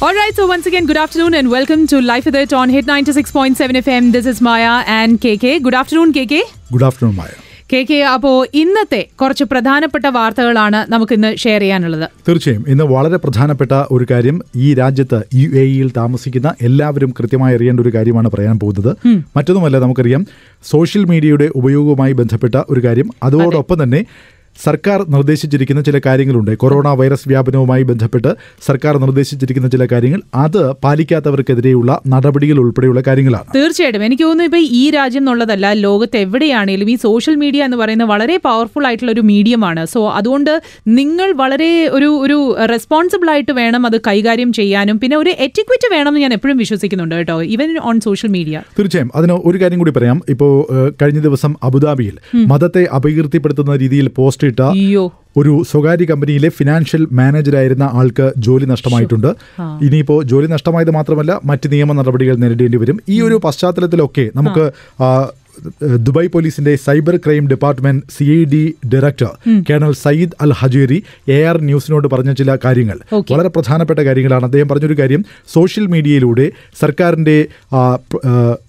All right, so once again, good afternoon and welcome to Life with It on Hit 96.7 FM. This is Maya and KK. Good afternoon, KK. Good afternoon, Maya. K K അപ്പോ ഇന്നത്തെ കുറച്ച് പ്രധാനപ്പെട്ട വാർത്തകളാണ് നമുക്ക് ഇന്ന് share ചെയ്യാനുള്ളത് തീർച്ചയായും ഇന്ന് വളരെ പ്രധാനപ്പെട്ട ഒരു കാര്യം ഈ രാജ്യത്ത് യു എ ഇയിൽ താമസിക്കുന്ന എല്ലാവരും കൃത്യമായി അറിയേണ്ട ഒരു കാര്യമാണ് പറയാൻ പോകുന്നത് മറ്റൊന്നുമല്ല നമുക്കറിയാം സോഷ്യൽ മീഡിയയുടെ ഉപയോഗവുമായി ബന്ധപ്പെട്ട ഒരു കാര്യം അതോടൊപ്പം തന്നെ സർക്കാർ നിർദ്ദേശിച്ചിരിക്കുന്ന ചില കാര്യങ്ങളുണ്ട്. കൊറോണ വൈറസ് വ്യാപനവുമായി ബന്ധപ്പെട്ട് സർക്കാർ നിർദ്ദേശിച്ചിരിക്കുന്ന ചില കാര്യങ്ങൾ. അത് പാലിക്കാത്തവർക്കെതിരെയുള്ള നടപടികൾ ഉൾപ്പെടെയുള്ള കാര്യങ്ങളാണ്. തീർച്ചയായിട്ടും. എനിക്ക് തോന്നുന്നു ഇപ്പൊ ഈ രാജ്യം എന്നുള്ളതല്ല ലോകത്ത് എവിടെയാണെങ്കിലും ഈ സോഷ്യൽ മീഡിയ എന്ന് പറയുന്നത് വളരെ പവർഫുൾ ആയിട്ടുള്ള ഒരു മീഡിയമാണ് സോ അതുകൊണ്ട് നിങ്ങൾ വളരെ ഒരു ഒരു റെസ്പോൺസിബിൾ ആയിട്ട് വേണം അത് കൈകാര്യം ചെയ്യാനും. പിന്നെ ഒരു എറ്റിക്വിറ്റ് വേണമെന്ന് ഞാൻ എപ്പോഴും വിശ്വസിക്കുന്നുണ്ട് കേട്ടോ ഈവൻ ഓൺ സോഷ്യൽ മീഡിയ തീർച്ചയായും. അതിന് ഒരു കാര്യം കൂടി പറയാം. ഇപ്പോൾ കഴിഞ്ഞ ദിവസം അബുദാബിയിൽ മതത്തെ അപകീർത്തിപ്പെടുത്തുന്ന രീതിയിൽ പോസ്റ്റ് ഇട്ട ഒരു സ്വകാര്യ കമ്പനിയിലെ ഫിനാൻഷ്യൽ മാനേജറായിരുന്ന ആൾക്ക് ജോലി നഷ്ടമായിട്ടുണ്ട്. ഇനിയിപ്പോൾ ജോലി നഷ്ടമായത് മാത്രമല്ല മറ്റ് നിയമ നടപടികൾ നേരിടേണ്ടി വരും. ഈ ഒരു പശ്ചാത്തലത്തിലൊക്കെ നമുക്ക് ദുബായ് പോലീസിന്റെ cyber crime department C I D director colonel Sayyid Al Hajeri A R ന്യൂസിനോട് പറഞ്ഞ ചില കാര്യങ്ങൾ. വളരെ പ്രധാനപ്പെട്ട കാര്യങ്ങളാണ്. അദ്ദേഹം പറഞ്ഞൊരു കാര്യം സോഷ്യൽ മീഡിയയിലൂടെ സർക്കാരിന്റെ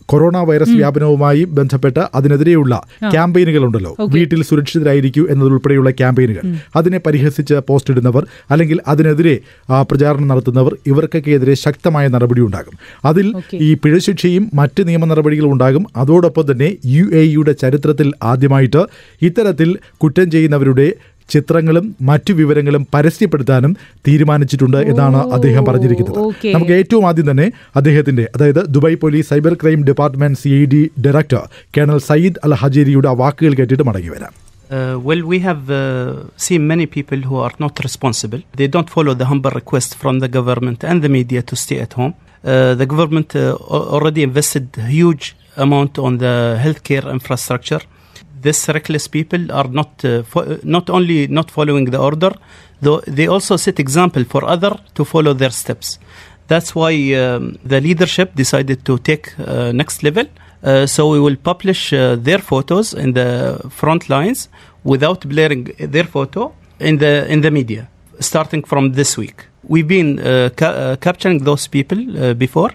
കൊറോണ വൈറസ് വ്യാപനവുമായി ബന്ധപ്പെട്ട് അതിനെതിരെയുള്ള ക്യാമ്പയിനുകൾ ഉണ്ടല്ലോ വീട്ടിൽ സുരക്ഷിതരായിരിക്കൂ എന്നതുൾപ്പെടെയുള്ള ക്യാമ്പയിനുകൾ. അതിനെ പരിഹസിച്ച് പോസ്റ്റ് ഇടുന്നവർ അല്ലെങ്കിൽ അതിനെതിരെ പ്രചാരണം നടത്തുന്നവർ ഇവർക്കൊക്കെ എതിരെ ശക്തമായ നടപടി ഉണ്ടാകും. അതിൽ. ഈ പിഴശിക്ഷയും മറ്റ് നിയമ നടപടികളും ഉണ്ടാകും. അതോടൊപ്പം തന്നെ യു എ യുടെ ചരിത്രത്തിൽ ആദ്യമായിട്ട് ഇത്തരത്തിൽ കുറ്റം ചെയ്യുന്നവരുടെ ചിത്രങ്ങളും മറ്റു വിവരങ്ങളും പരസ്യപ്പെടുത്താനും തീരുമാനിച്ചിട്ടുണ്ട് എന്നാണ് അദ്ദേഹം പറഞ്ഞിരിക്കുന്നത് നമുക്ക് ഏറ്റവും ആദ്യം തന്നെ അദ്ദേഹത്തിന്റെ അതായത് Dubai police cyber crime department C I D director colonel Sayyid Al ഹജേരിയുടെ ആ വാക്കുകൾ കേട്ടിട്ട് മടങ്ങി വരാം Uh, well, we have uh, seen many people who are not responsible. They don't follow the humble request from the government and the media to stay at home. Uh, the government uh, already invested huge amount on the healthcare infrastructure. These reckless people are not uh, fo- not only not following the order, though they also set example for other to follow their steps. That's why um, the leadership decided to take uh, next level. Uh, so we will publish uh, their photos in the front lines without blurring their photo in the in the media, starting from this week. We've been uh, ca- uh, capturing those people before,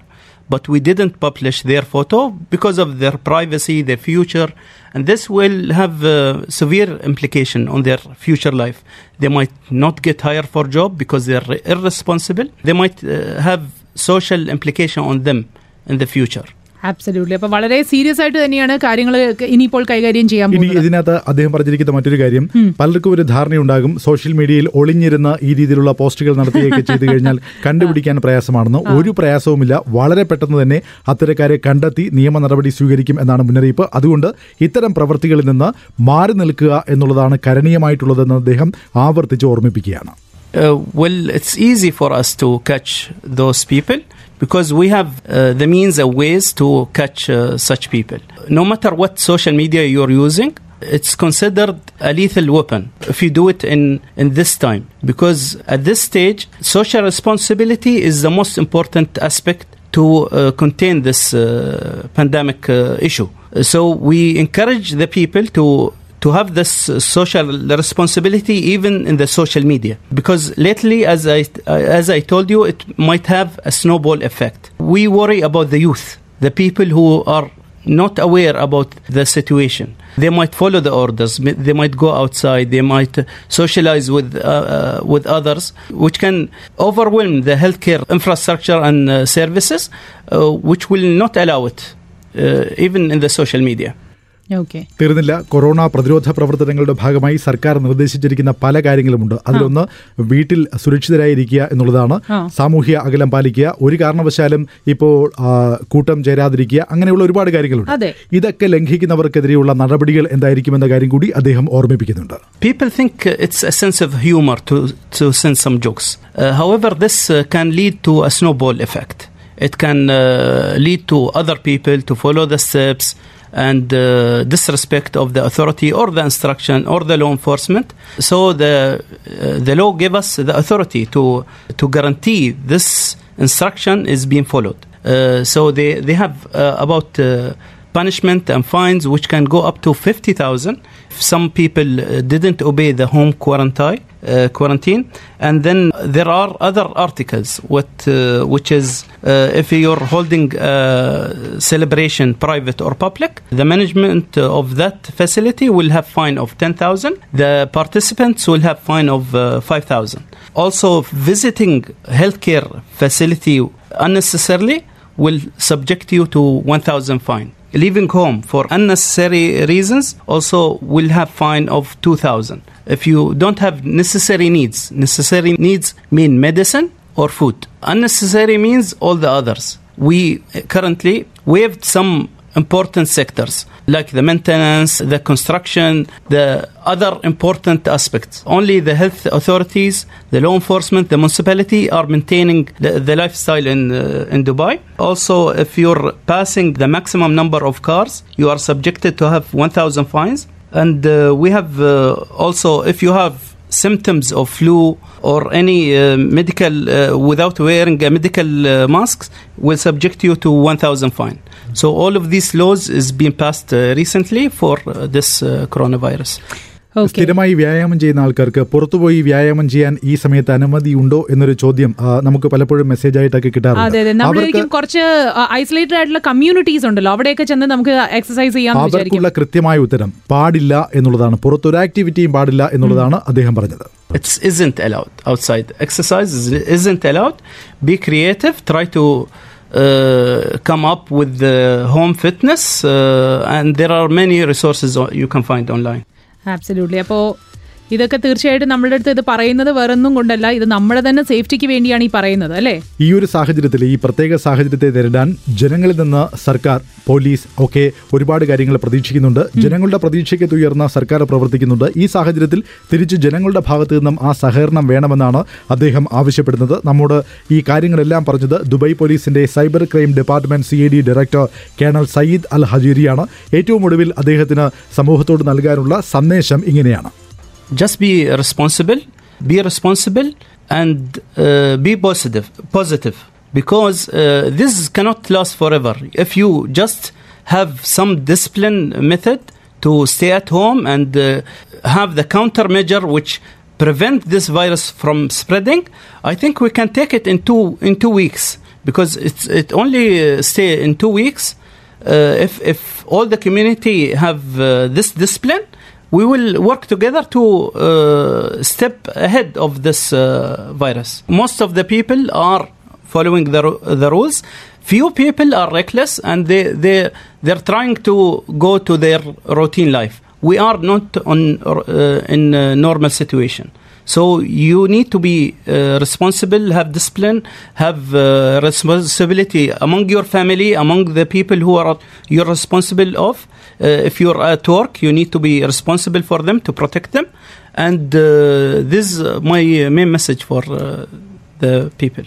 but we didn't publish their photo because of their privacy, their future, and this will have uh, severe implication on their future life. They might not get hired for job because they're irresponsible. They might uh, have social implication on them in the future. Absolutely അപ്പൊ വളരെ serious ആയിട്ട് തന്നെയാണ് കാര്യങ്ങൾ ഇനിയിപ്പോൾ കൈകാര്യം ചെയ്യാൻ ഇനി ഇതിനകത്ത് അദ്ദേഹം പറഞ്ഞിരിക്കുന്ന മറ്റൊരു കാര്യം. പലർക്കും ഒരു ധാരണയുണ്ടാകും. സോഷ്യൽ മീഡിയയിൽ ഒളിഞ്ഞിരുന്ന ഈ രീതിയിലുള്ള പോസ്റ്റുകൾ നടത്തുകയൊക്കെ ചെയ്തു കഴിഞ്ഞാൽ കണ്ടുപിടിക്കാൻ പ്രയാസമാണെന്ന് ഒരു പ്രയാസവുമില്ല. വളരെ പെട്ടെന്ന് തന്നെ അത്തരക്കാരെ കണ്ടെത്തി നിയമ നടപടി സ്വീകരിക്കും എന്നാണ് മുന്നറിയിപ്പ്. അതുകൊണ്ട് ഇത്തരം പ്രവൃത്തികളിൽ നിന്ന് മാറി നിൽക്കുക എന്നുള്ളതാണ് കരണീയമായിട്ടുള്ളതെന്ന് അദ്ദേഹം ആവർത്തിച്ച് ഓർമ്മിപ്പിക്കുകയാണ്. Well well, easy for for us to catch those people. Because we have uh, the means and ways to catch uh, such people. No matter what social media you're using, it's considered a lethal weapon if you do it in, in this time because at this stage, social responsibility is the most important aspect to uh, contain this uh, pandemic uh, issue. So we encourage the people to to have this social responsibility even in the social media. Because lately as i as i told you it might have a snowball effect. We worry about the youth the people who are not aware about the situation. They might follow the orders they might go outside they might socialize with uh, uh, with others which can overwhelm the healthcare infrastructure and uh, services uh, which will not allow it uh, even in the social media. തീർന്നില്ല. Corona പ്രതിരോധ പ്രവർത്തനങ്ങളുടെ ഭാഗമായി സർക്കാർ നിർദ്ദേശിച്ചിരിക്കുന്ന പല കാര്യങ്ങളുമുണ്ട്. അതിലൊന്ന് വീട്ടിൽ സുരക്ഷിതരായിരിക്കുക എന്നുള്ളതാണ്. സാമൂഹ്യ അകലം പാലിക്കുക. ഒരു കാരണവശാലും ഇപ്പോൾ കൂട്ടം ചേരാതിരിക്കുക. അങ്ങനെയുള്ള ഒരുപാട് കാര്യങ്ങളുണ്ട്. ഇതൊക്കെ ലംഘിക്കുന്നവർക്കെതിരെയുള്ള നടപടികൾ എന്തായിരിക്കും എന്തായിരിക്കുമെന്ന കാര്യം കൂടി അദ്ദേഹം ഓർമ്മിപ്പിക്കുന്നുണ്ട്. People think it's a sense of humor to, to send some jokes. However, this uh, can lead to a snowball effect. It can uh, lead to other people to follow the steps and uh, disrespect of the authority or the instruction or the law enforcement. So the uh, the law gave us the authority to to guarantee this instruction is being followed. Uh, so they they have uh, about uh, punishment and fines which can go up to 50,000 if some people uh, didn't obey the home quarantine. Uh, quarantine, and then there are other articles, what uh, which is uh, if you're holding a celebration, private or public, the management of that facility will have fine of ten thousand. The participants will have fine of uh, five thousand. Also, visiting healthcare facility unnecessarily will subject you to one thousand fine leaving home for unnecessary reasons also will have fine of 2000 if you don't have necessary needs necessary needs mean medicine or food. Unnecessary means all the others. We currently waived some important sectors like the maintenance, the construction, the other important aspects. Only the health authorities, the law enforcement, the municipality are maintaining the, the lifestyle in, uh, in Dubai. Also, if you're passing the maximum number of cars, you are subjected to have 1,000 fines. And uh, we have uh, also, if you have symptoms of flu or any uh, medical uh, without wearing a medical uh, masks will subject you to 1000 fine. So all of these laws is being passed uh, recently for uh, this uh, coronavirus. സ്ഥിരമായി വ്യായാമം ചെയ്യുന്ന ആൾക്കാർക്ക് പുറത്തുപോയി വ്യായാമം ചെയ്യാൻ ഈ സമയത്ത് അനുമതി ഉണ്ടോ എന്നൊരു ചോദ്യം നമുക്ക് പലപ്പോഴും മെസ്സേജ് ആയിട്ടൊക്കെ കിട്ടാറുണ്ട്. അവർക്ക് കുറച്ച് ഐസൊലേറ്റഡ് ആയിട്ടുള്ള കമ്മ്യൂണിറ്റീസ് ഉണ്ടല്ലോ. അവിടെയൊക്കെ ചെന്ന് നമുക്ക് എക്സസൈസ് അവർക്കുള്ള കൃത്യമായ ഉത്തരം പാടില്ല എന്നുള്ളതാണ്. പുറത്തൊരു ആക്ടിവിറ്റിയും പാടില്ല എന്നുള്ളതാണ് അദ്ദേഹം പറഞ്ഞത്. It isn't allowed outside. Exercise isn't allowed. Be creative. Try to uh, come up with the home fitness uh, and there are many resources you can find online. Absolutely അപ്പോൾ ഇതൊക്കെ തീർച്ചയായിട്ടും നമ്മളുടെ അടുത്ത് ഇത് പറയുന്നത് വേറൊന്നും കൊണ്ടല്ല. ഇത് നമ്മളെ തന്നെ സേഫ്റ്റിക്ക് വേണ്ടിയാണ് ഈ പറയുന്നത് അല്ലേ? ഈ ഒരു സാഹചര്യത്തിൽ ഈ പ്രത്യേക സാഹചര്യത്തെ നേരിടാൻ ജനങ്ങളിൽ നിന്ന് സർക്കാർ പോലീസ് ഒക്കെ ഒരുപാട് കാര്യങ്ങൾ പ്രതീക്ഷിക്കുന്നുണ്ട്. ജനങ്ങളുടെ പ്രതീക്ഷയ്ക്ക് ഉയർന്ന സർക്കാർ പ്രവർത്തിക്കുന്നുണ്ട്. ഈ സാഹചര്യത്തിൽ തിരിച്ച് ജനങ്ങളുടെ ഭാഗത്തു നിന്നും ആ സഹകരണം വേണമെന്നാണ് അദ്ദേഹം ആവശ്യപ്പെടുന്നത്. നമ്മോട് ഈ കാര്യങ്ങളെല്ലാം പറഞ്ഞത് ദുബായ് പോലീസിന്റെ cyber crime department C D director colonel Sayyid Al ഹജീരിയാണ്. ഏറ്റവും ഒടുവിൽ അദ്ദേഹത്തിന് സമൂഹത്തോട് നൽകാനുള്ള സന്ദേശം ഇങ്ങനെയാണ്. Just be responsible be responsible and uh, be positive positive. Because uh, this cannot last forever. If you just have some discipline method to stay at home and uh, have the countermeasure which prevent this virus from spreading i think we can take it in two in two weeks. Because it's it only uh, stay in two weeks uh, if if all the community have uh, this discipline we will work together to uh, step ahead of this uh, virus. Most of the people are following the, the rules. Few people are reckless and they, they, they're trying to go to their routine life. We are not on, uh, in a normal situation. So you need to be uh, responsible, have discipline, have uh, responsibility among your family, among the people who are you're responsible of. Uh, if you're at work, you need to be responsible for them to protect them, and uh, this is my main message for uh, the people.